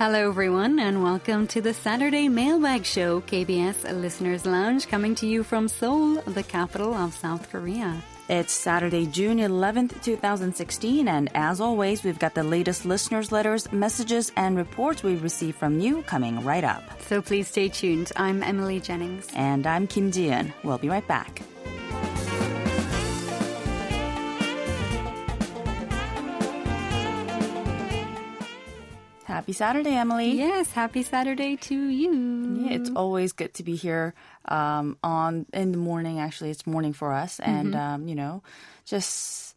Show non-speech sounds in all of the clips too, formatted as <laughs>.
Hello, everyone, and welcome to the Saturday Mailbag Show, KBS Listeners Lounge, coming to you from Seoul, the capital of South Korea. It's Saturday, June 11th, 2016, and as always, we've got the latest listeners' letters, messages, and reports we've received from you coming right up. So please stay tuned. I'm Emily Jennings. And I'm Kim Ji-eun. We'll be right back. Happy Saturday, Emily. Yes, happy Saturday to you. Yeah, it's always good to be here um, on in the morning. Actually, it's morning for us, and um, you know, just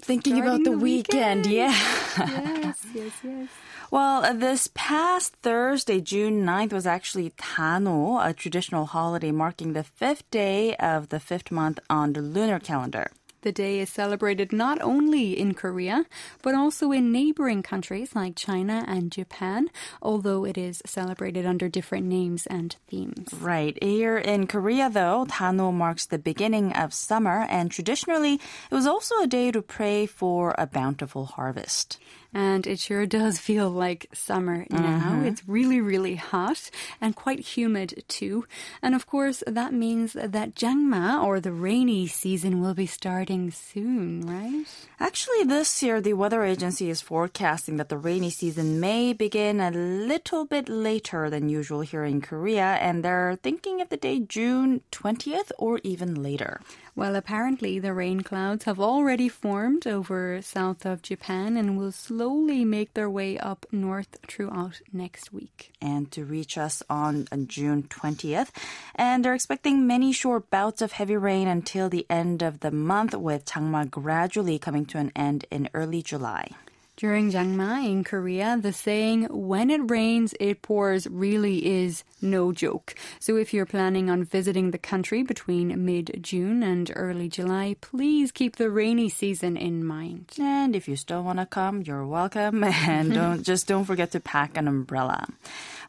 thinking about the, the weekend. weekend. Yeah. Yes, <laughs> yes, yes. Well, uh, this past Thursday, June 9th, was actually Tano, a traditional holiday marking the fifth day of the fifth month on the lunar calendar. The day is celebrated not only in Korea, but also in neighboring countries like China and Japan, although it is celebrated under different names and themes. Right. Here in Korea, though, Tano marks the beginning of summer, and traditionally, it was also a day to pray for a bountiful harvest. And it sure does feel like summer now. Mm-hmm. It's really, really hot and quite humid too. And of course, that means that Jangma or the rainy season will be starting soon, right? Actually, this year, the weather agency is forecasting that the rainy season may begin a little bit later than usual here in Korea, and they're thinking of the day June 20th or even later. Well, apparently the rain clouds have already formed over south of Japan and will slowly make their way up north throughout next week. and to reach us on June 20th. And they're expecting many short bouts of heavy rain until the end of the month, with Changma gradually coming to an end in early July. During Jangma in Korea, the saying, when it rains, it pours really is no joke. So if you're planning on visiting the country between mid June and early July, please keep the rainy season in mind. And if you still want to come, you're welcome. <laughs> And don't just don't forget to pack an umbrella.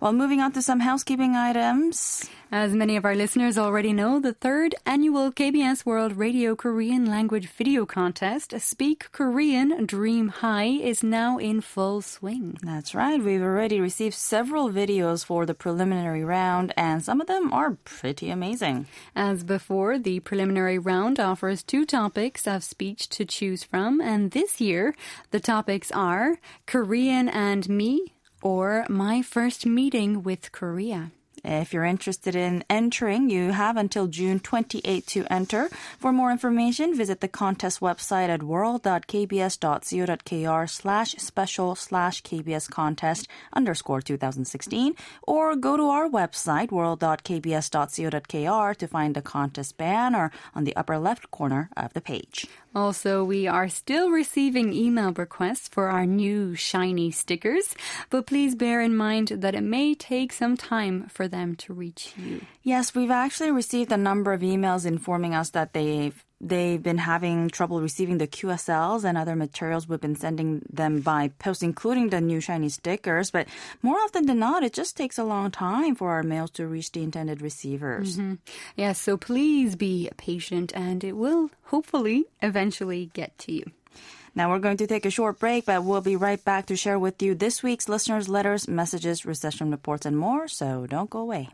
Well, moving on to some housekeeping items. As many of our listeners already know, the third annual KBS World Radio Korean Language Video Contest, Speak Korean Dream High, is now in full swing. That's right. We've already received several videos for the preliminary round, and some of them are pretty amazing. As before, the preliminary round offers two topics of speech to choose from, and this year the topics are Korean and Me or My First Meeting with Korea. If you're interested in entering, you have until June 28 to enter. For more information, visit the contest website at world.kbs.co.kr slash special slash KBS contest underscore 2016 or go to our website world.kbs.co.kr to find the contest banner on the upper left corner of the page. Also, we are still receiving email requests for our new shiny stickers, but please bear in mind that it may take some time for them to reach you. Yes, we've actually received a number of emails informing us that they've they've been having trouble receiving the QSLs and other materials we've been sending them by post, including the new shiny stickers. But more often than not, it just takes a long time for our mails to reach the intended receivers. Mm-hmm. Yes, so please be patient and it will hopefully eventually get to you. Now we're going to take a short break, but we'll be right back to share with you this week's listeners' letters, messages, reception reports, and more. So don't go away.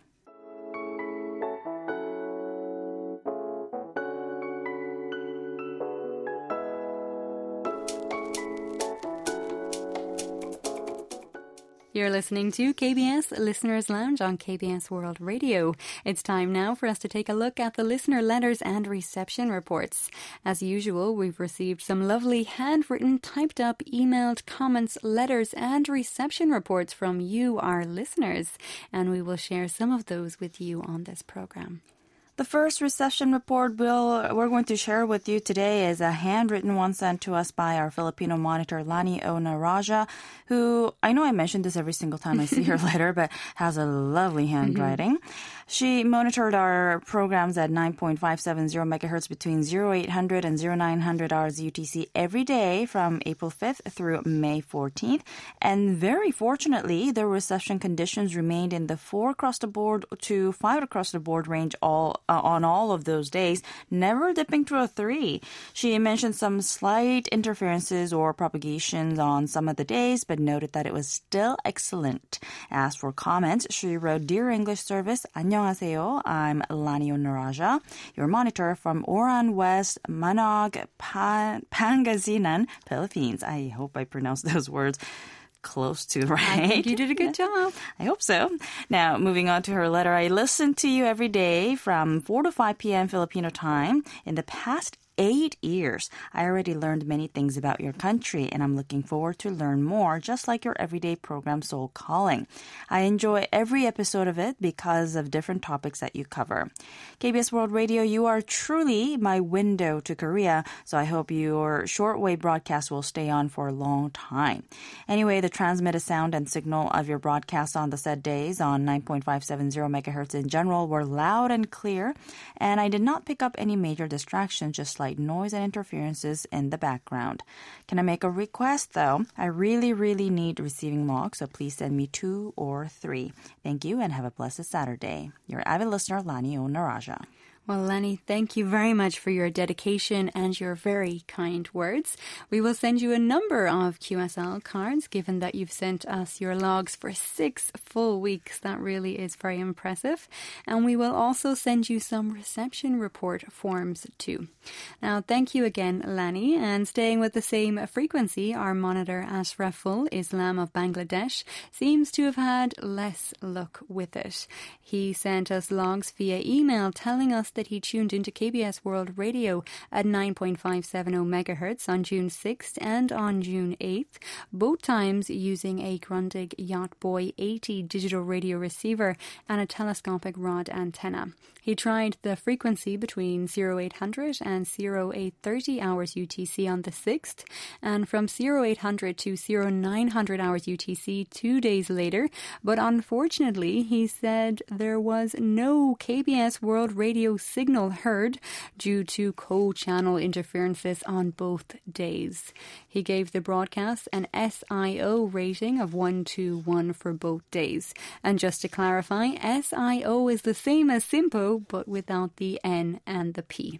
You're listening to KBS Listeners Lounge on KBS World Radio. It's time now for us to take a look at the listener letters and reception reports. As usual, we've received some lovely handwritten, typed up, emailed comments, letters, and reception reports from you, our listeners, and we will share some of those with you on this program. The first reception report we'll, we're going to share with you today is a handwritten one sent to us by our Filipino monitor, Lani Onaraja, who I know I mentioned this every single time I see her <laughs> letter, but has a lovely mm-hmm. handwriting. She monitored our programs at 9.570 megahertz between 0800 and 0900 hours UTC every day from April 5th through May 14th. And very fortunately, the reception conditions remained in the four across the board to five across the board range all uh, on all of those days, never dipping to a three. She mentioned some slight interferences or propagations on some of the days, but noted that it was still excellent. Asked for comments, she wrote, "Dear English service, 안녕하세요. I'm Lani Onaraja, your monitor from Oran West, Manaoag Pangasinan, Philippines. I hope I pronounced <laughs> those words." Close to <laughs> right. You did a good job. I hope so. Now, moving on to her letter, I listen to you every day from 4 to 5 p.m. Filipino time. In the past eight years, I already learned many things about your country, and I'm looking forward to learn more, just like your everyday program, Seoul Calling. I enjoy every episode of it because of different topics that you cover. KBS World Radio, you are truly my window to Korea, so I hope your shortwave broadcast will stay on for a long time. Anyway, the transmitted sound and signal of your broadcasts on the said days on 9.570 megahertz in general were loud and clear, and I did not pick up any major distractions, just slight noise and interferences in the background. Can I make a request though? I really, really need receiving log, so please send me two or three. Thank you and have a blessed Saturday. Your avid listener, Lani Onaraja. Well, Lenny, thank you very much for your dedication and your very kind words. We will send you a number of QSL cards, given that you've sent us your logs for six full weeks. That really is very impressive. And we will also send you some reception report forms too. Now, thank you again, Lenny. And staying with the same frequency, our monitor Ashraful Islam of Bangladesh seems to have had less luck with it. He sent us logs via email telling us that he tuned into KBS World Radio at 9.570 megahertz on June 6th and on June 8th, both times using a Grundig Yacht Boy 80 digital radio receiver and a telescopic rod antenna. He tried the frequency between 0800 and 0830 hours UTC on the 6th, and from 0800 to 0900 hours UTC two days later, but unfortunately, he said there was no KBS World Radio signal heard due to co-channel interferences on both days. He gave the broadcast an SIO rating of 121 for both days. And just to clarify, SIO is the same as SINPO but without the N and the P.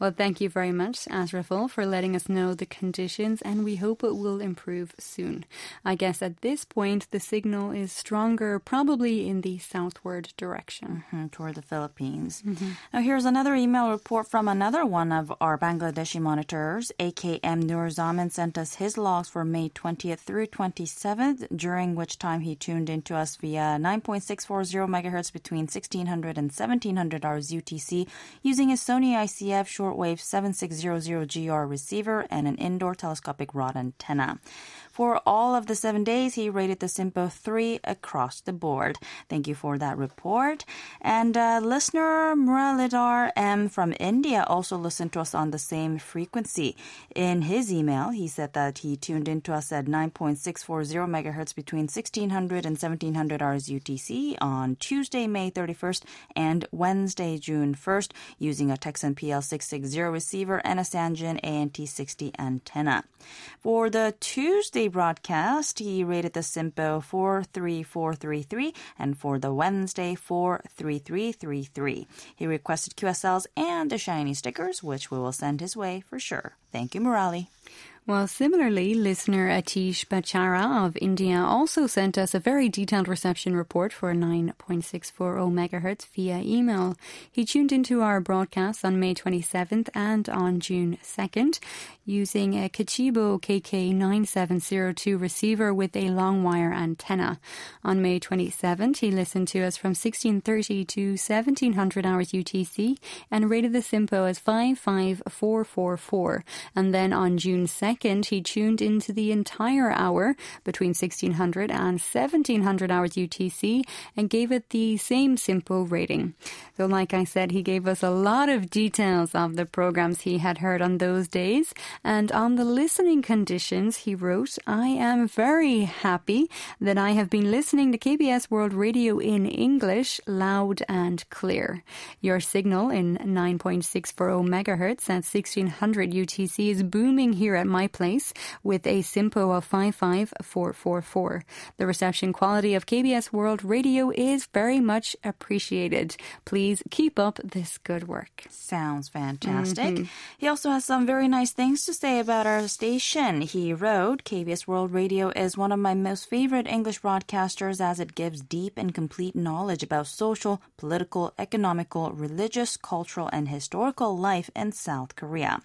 Well, thank you very much, Ashraful, for letting us know the conditions, and we hope it will improve soon. I guess at this point, the signal is stronger, probably in the southward direction. Mm-hmm, toward the Philippines. Mm-hmm. Now, here's another email report from another one of our Bangladeshi monitors. AKM Nurzaman sent us his logs for May 20th through 27th, during which time he tuned into us via 9.640 megahertz between 1600 and 1700 hours UTC using a Sony ICF shortwave 7600GR receiver and an indoor telescopic rod antenna. For all of the seven days, he rated the SINPO 3 across the board. Thank you for that report. And uh, listener Muralidhar M from India also listened to us on the same frequency. In his email, he said that he tuned into us at 9.640 megahertz between 1600 and 1700 hours UTC on Tuesday, May 31st and Wednesday, June 1st using a Tecsun PL660 receiver and a Sangean ANT60 antenna. For the Tuesday broadcast, he rated the SINPO 43433 and for the Wednesday 43333. He requested QSLs and the shiny stickers, which we will send his way for sure. Thank you, Murali. Well, similarly, listener Atish Bachara of India also sent us a very detailed reception report for 9.640 megahertz via email. He tuned into our broadcast on May 27th and on June 2nd using a Kchibo KK9702 receiver with a long wire antenna. On May 27th, he listened to us from 1630 to 1700 hours UTC and rated the SINPO as 55444. And then on June 2nd, he tuned into the entire hour between 1600 and 1700 hours UTC and gave it the same SINPO rating. So, like I said, he gave us a lot of details of the programs he had heard on those days. And on the listening conditions, he wrote, I am very happy that I have been listening to KBS World Radio in English loud and clear. Your signal in 9.640 megahertz at 1600 UTC is booming here at my place with a SINPO of 55444. The reception quality of KBS World Radio is very much appreciated. Please keep up this good work. Sounds fantastic. Mm-hmm. He also has some very nice things to say about our station. He wrote, KBS World Radio is one of my most favorite English broadcasters as it gives deep and complete knowledge about social, political, economical, religious, cultural, and historical life in South Korea.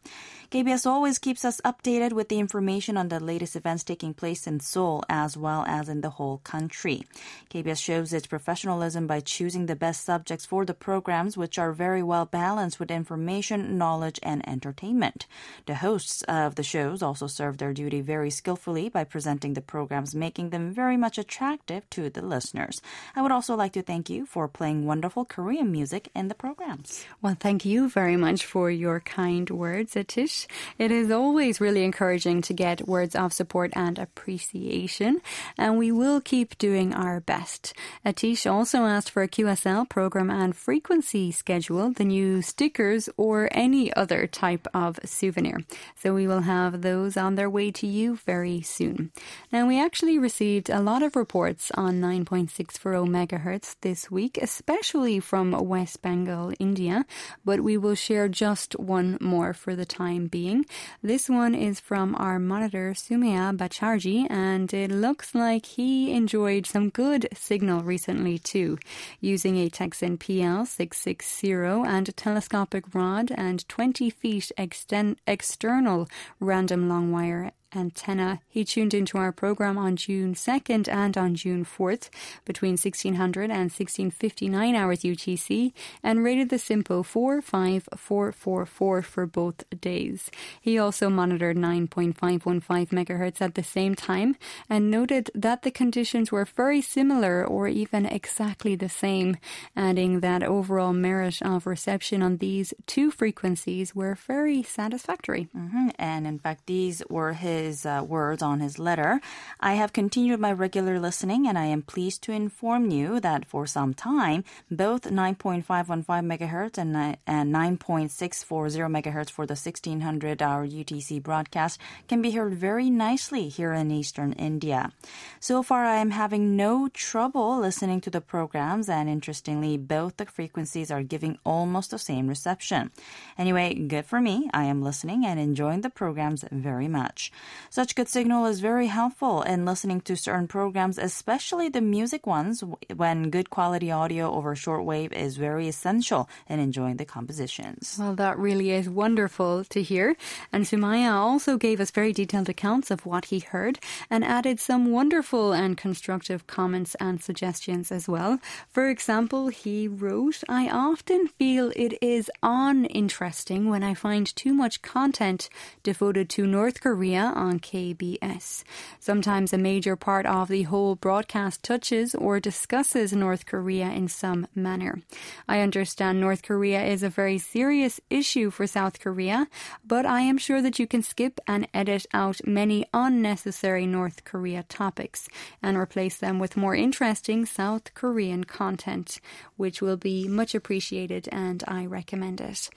KBS always keeps us updated with the information on the latest events taking place in Seoul as well as in the whole country. KBS shows its professionalism by choosing the best subjects for the programs, which are very well balanced with information, knowledge, and entertainment. The hosts of the shows also serve their duty very skillfully by presenting the programs, making them very much attractive to the listeners. I would also like to thank you for playing wonderful Korean music in the programs. Well, thank you very much for your kind words, Atish. It is always really encouraging to get words of support and appreciation, and we will keep doing our best. Atish also asked for a QSL program and frequency schedule, the new stickers, or any other type of souvenir. So we will have those on their way to you very soon. Now, we actually received a lot of reports on 9.640 megahertz this week, especially from West Bengal, India, but we will share just one more for the time being. This one is from our monitor, Sumia Bacharji, and it looks like he enjoyed some good signal recently too, using a Tecsun PL660 and a telescopic rod and 20 feet exten- external random long wire antenna. He tuned into our program on June 2nd and on June 4th between 1600 and 1659 hours UTC and rated the SINPO 45444 for both days. He also monitored 9.515 megahertz at the same time and noted that the conditions were very similar or even exactly the same, adding that overall merit of reception on these two frequencies were very satisfactory. Mm-hmm. And in fact, these were his his uh, words on his letter. I have continued my regular listening and I am pleased to inform you that for some time, both 9.515 megahertz and, and 9.640 megahertz for the 1600 hour UTC broadcast can be heard very nicely here in eastern India. So far, I am having no trouble listening to the programs, and interestingly, both the frequencies are giving almost the same reception. Anyway, good for me. I am listening and enjoying the programs very much. Such good signal is very helpful in listening to certain programs, especially the music ones, when good quality audio over shortwave is very essential in enjoying the compositions. Well, that really is wonderful to hear. And Sumaya also gave us very detailed accounts of what he heard and added some wonderful and constructive comments and suggestions as well. For example, he wrote, I often feel it is uninteresting when I find too much content devoted to North Korea on KBS. Sometimes a major part of the whole broadcast touches or discusses North Korea in some manner. I understand North Korea is a very serious issue for South Korea, but I am sure that you can skip and edit out many unnecessary North Korea topics and replace them with more interesting South Korean content, which will be much appreciated and I recommend it.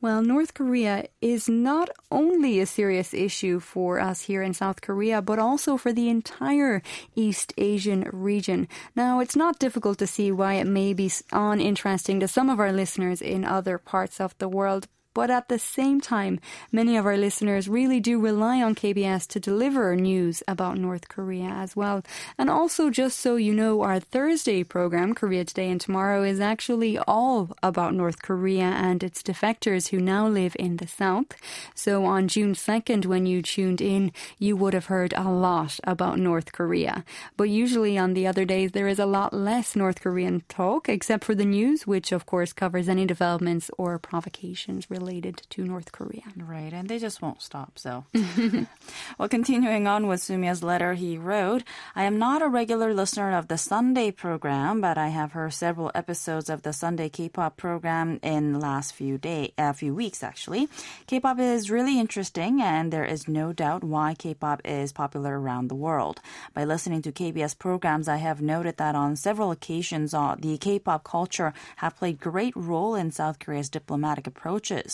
Well, North Korea is not only a serious issue for us here in South Korea, but also for the entire East Asian region. Now, it's not difficult to see why it may be uninteresting to some of our listeners in other parts of the world, but at the same time, many of our listeners really do rely on KBS to deliver news about North Korea as well. And also, just so you know, our Thursday program, Korea Today and Tomorrow, is actually all about North Korea and its defectors who now live in the South. So on June 2nd, when you tuned in, you would have heard a lot about North Korea. But usually on the other days, there is a lot less North Korean talk, except for the news, which of course covers any developments or provocations related related to North Korea. Right, and they just won't stop, so. <laughs> <laughs> well, continuing on with Sumia's letter, he wrote, I am not a regular listener of the Sunday program, but I have heard several episodes of the Sunday K-pop program in the last few day, a uh, few weeks actually. K-pop is really interesting and there is no doubt why K-pop is popular around the world. By listening to KBS programs, I have noted that on several occasions uh, the K-pop culture have played great role in South Korea's diplomatic approaches.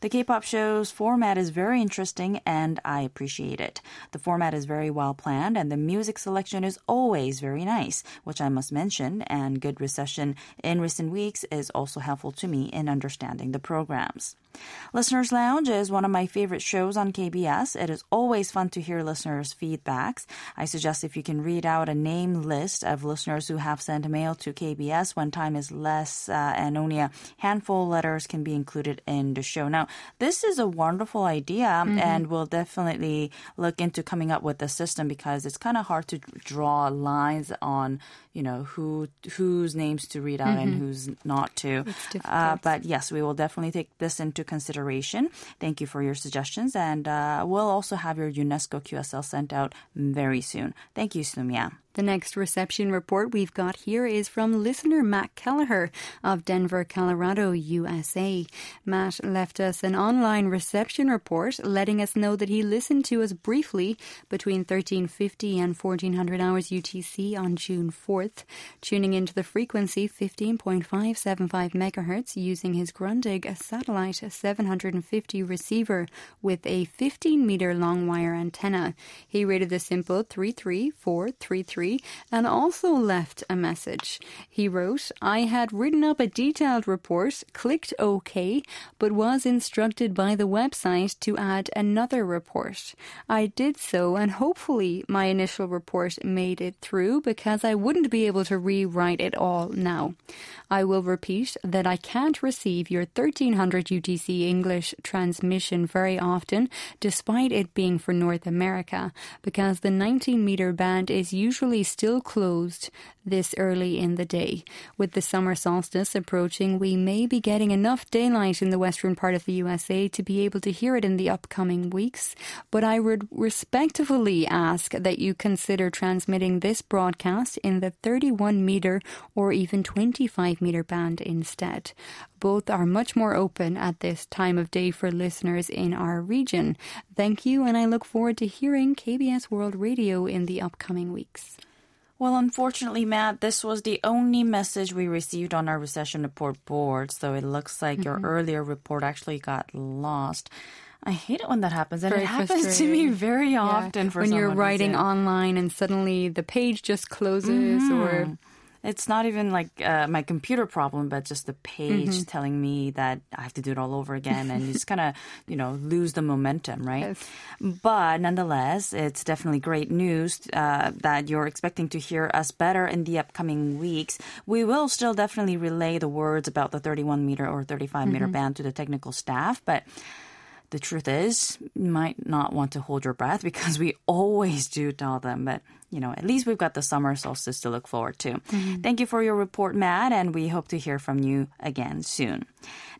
The K-pop show's format is very interesting and I appreciate it. The format is very well planned and the music selection is always very nice, which I must mention, and good reception in recent weeks is also helpful to me in understanding the programs. Listeners Lounge is one of my favorite shows on KBS. It is always fun to hear listeners' feedbacks. I suggest if you can read out a name list of listeners who have sent mail to KBS when time is less uh, and only a handful letters can be included in the show. Now, this is a wonderful idea mm-hmm. and we'll definitely look into coming up with a system because it's kind of hard to draw lines on you know who whose names to read out mm-hmm. and who's not to. Uh, but yes, we will definitely take this into consideration. Thank you for your suggestions, and uh, we'll also have your UNESCO QSL sent out very soon. Thank you, Sumya. The next reception report we've got here is from listener Matt Kelleher of Denver, Colorado, USA. Matt left us an online reception report letting us know that he listened to us briefly between 1350 and 1400 hours UTC on June 4th, tuning into the frequency 15.575 megahertz using his Grundig satellite 750 receiver with a 15 meter long wire antenna. He rated the SINPO 33433 and also left a message. He wrote, I had written up a detailed report, clicked OK, but was instructed by the website to add another report. I did so, and hopefully my initial report made it through because I wouldn't be able to rewrite it all now. I will repeat that I can't receive your 1300 UTC English transmission very often, despite it being for North America, because the 19 meter band is usually still closed this early in the day. With the summer solstice approaching, we may be getting enough daylight in the western part of the USA to be able to hear it in the upcoming weeks, but I would respectfully ask that you consider transmitting this broadcast in the 31 meter or even 25 meter band instead. Both are much more open at this time of day for listeners in our region. Thank you, and I look forward to hearing KBS World Radio in the upcoming weeks. Well, unfortunately, Matt, this was the only message we received on our reception report board, so it looks like mm-hmm. your earlier report actually got lost. I hate it when that happens, and very it happens to me very often. Yeah. For when you're writing online and suddenly the page just closes, mm-hmm. or it's not even like uh, my computer problem, but just the page mm-hmm. telling me that I have to do it all over again, and you just kind of, <laughs> you know, lose the momentum, right? Yes. But nonetheless, it's definitely great news uh, that you're expecting to hear us better in the upcoming weeks. We will still definitely relay the words about the 31 meter or 35 meter mm-hmm. band to the technical staff, but the truth is, you might not want to hold your breath <laughs> because we always do tell them, but you know, at least we've got the summer solstice to look forward to. Mm-hmm. Thank you for your report, Matt, and we hope to hear from you again soon.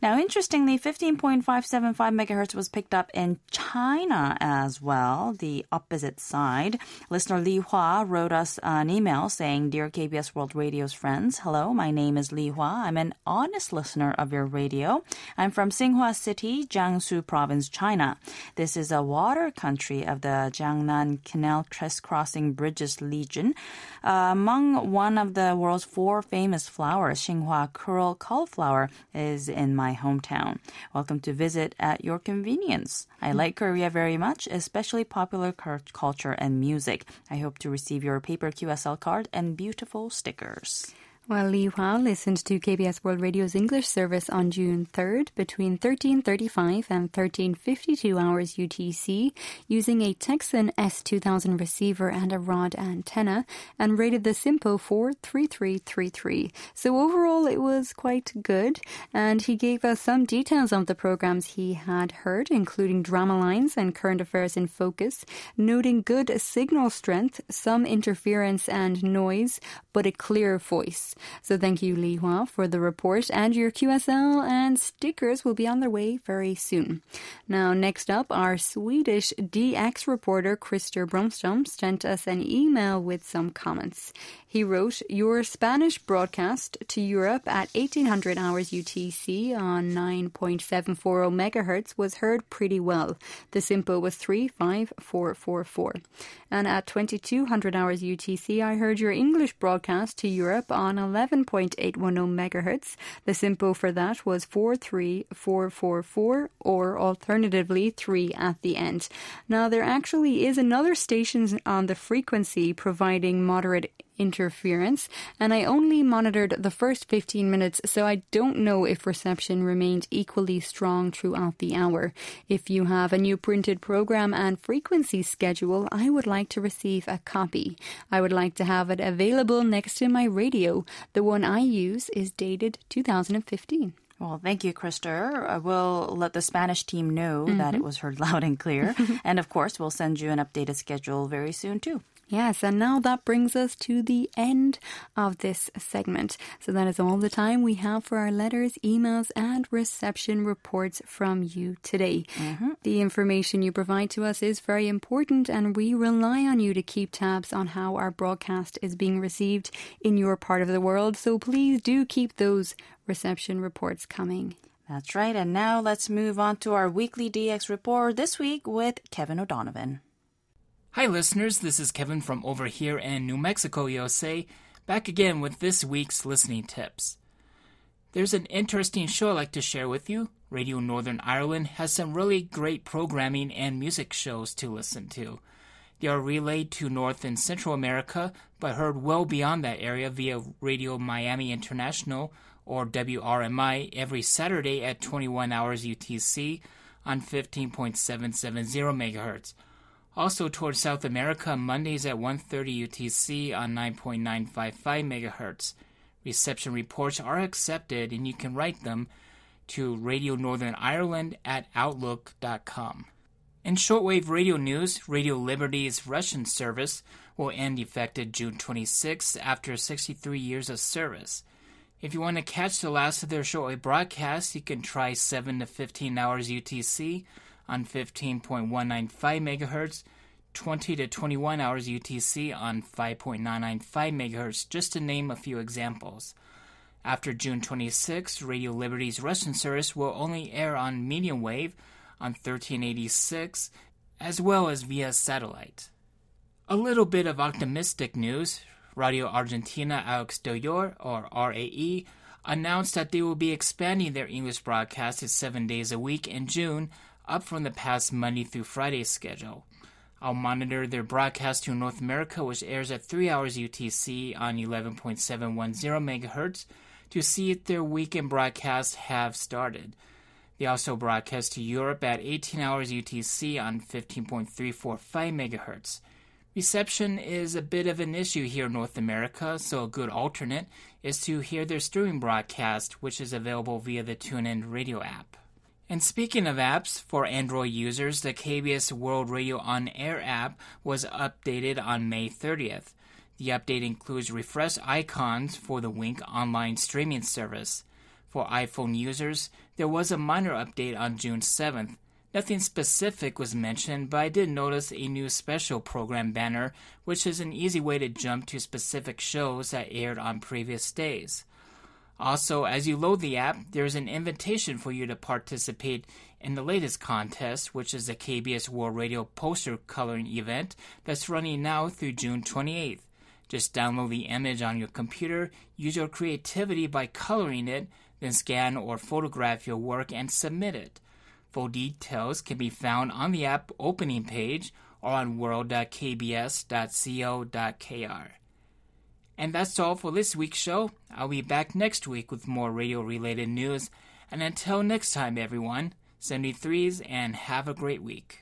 Now, interestingly, 15.575 megahertz was picked up in China as well, the opposite side. Listener Li Hua wrote us an email saying, Dear KBS World Radio's friends, hello, my name is Li Hua. I'm an honest listener of your radio. I'm from Xinghua City, Jiangsu Province, China. This is a water country of the Jiangnan Canal crisscrossing bridges region. Uh, among one of the world's four famous flowers, Xinghua curl cauliflower is in my hometown. Welcome to visit at your convenience. I like Korea very much, especially popular culture and music. I hope to receive your paper QSL card and beautiful stickers. Well, Li Hua listened to KBS World Radio's English service on June 3rd between 1335 and 1352 hours UTC using a Tecsun S2000 receiver and a rod antenna and rated the SINPO for 3333. So overall, it was quite good. And he gave us some details of the programs he had heard, including drama lines and current affairs in focus, noting good signal strength, some interference and noise, but a clear voice. So thank you, Li Hua, for the report, and your QSL and stickers will be on their way very soon. Now, next up, our Swedish DX reporter, Christer Brunström, sent us an email with some comments. He wrote, Your Spanish broadcast to Europe at 1800 hours UTC on 9.740 megahertz was heard pretty well. The SINPO was 35444. And at 2200 hours UTC, I heard your English broadcast to Europe on 11.810 megahertz. The SINPO for that was 43444 or alternatively 3 at the end. Now, there actually is another station on the frequency providing moderate interference, and I only monitored the first 15 minutes, so I don't know if reception remained equally strong throughout the hour. If you have a new printed program and frequency schedule, I would like to receive a copy. I would like to have it available next to my radio. The one I use is dated 2015. Well, thank you, Christer. Uh, we'll let the Spanish team know mm-hmm. that it was heard <laughs> loud and clear. <laughs> and of course, we'll send you an updated schedule very soon, too. Yes, and now that brings us to the end of this segment. So that is all the time we have for our letters, emails, and reception reports from you today. Mm-hmm. The information you provide to us is very important, and we rely on you to keep tabs on how our broadcast is being received in your part of the world. So please do keep those reception reports coming. That's right. And now let's move on to our weekly DX report this week with Kevin O'Donovan. Hi, listeners. This is Kevin from over here in New Mexico, USA, back again with this week's listening tips. There's an interesting show I'd like to share with you. Radio Northern Ireland has some really great programming and music shows to listen to. They are relayed to North and Central America, but heard well beyond that area via Radio Miami International or WRMI every Saturday at 21 hours UTC on 15.770 MHz also towards South America, Mondays at 1.30 UTC on 9.955 MHz. Reception reports are accepted and you can write them to Radio Northern Ireland at outlook.com. In shortwave radio news, Radio Liberty's Russian service will end effective June 26 after 63 years of service. If you want to catch the last of their shortwave broadcasts, you can try 7 to 15 hours UTC on 15.195 MHz, 20 to 21 hours UTC on 5.995 MHz, just to name a few examples. After June 26, Radio Liberty's Russian service will only air on medium wave on 1386 as well as via satellite. A little bit of optimistic news Radio Argentina al Exterior, or RAE, announced that they will be expanding their English broadcast to seven days a week in June up from the past Monday through Friday schedule. I'll monitor their broadcast to North America, which airs at 3 hours UTC on 11.710 MHz, to see if their weekend broadcasts have started. They also broadcast to Europe at 18 hours UTC on 15.345 MHz. Reception is a bit of an issue here in North America, so a good alternate is to hear their streaming broadcast, which is available via the TuneIn radio app. And speaking of apps, for Android users, the KBS World Radio On Air app was updated on May 30th. The update includes refresh icons for the Wink online streaming service. For iPhone users, there was a minor update on June 7th. Nothing specific was mentioned, but I did notice a new special program banner, which is an easy way to jump to specific shows that aired on previous days. Also, as you load the app, there's an invitation for you to participate in the latest contest, which is the KBS World Radio poster coloring event that's running now through June 28th. Just download the image on your computer, use your creativity by coloring it, then scan or photograph your work and submit it. Full details can be found on the app opening page or on world.kbs.co.kr. And that's all for this week's show. I'll be back next week with more radio related news. And until next time, everyone, 73s and have a great week.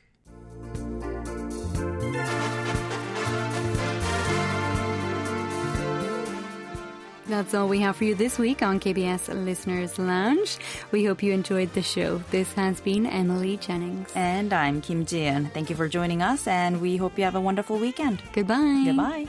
That's all we have for you this week on KBS Listeners Lounge. We hope you enjoyed the show. This has been Emily Jennings. And I'm Kim Ji-eun. Thank you for joining us, and we hope you have a wonderful weekend. Goodbye. Goodbye.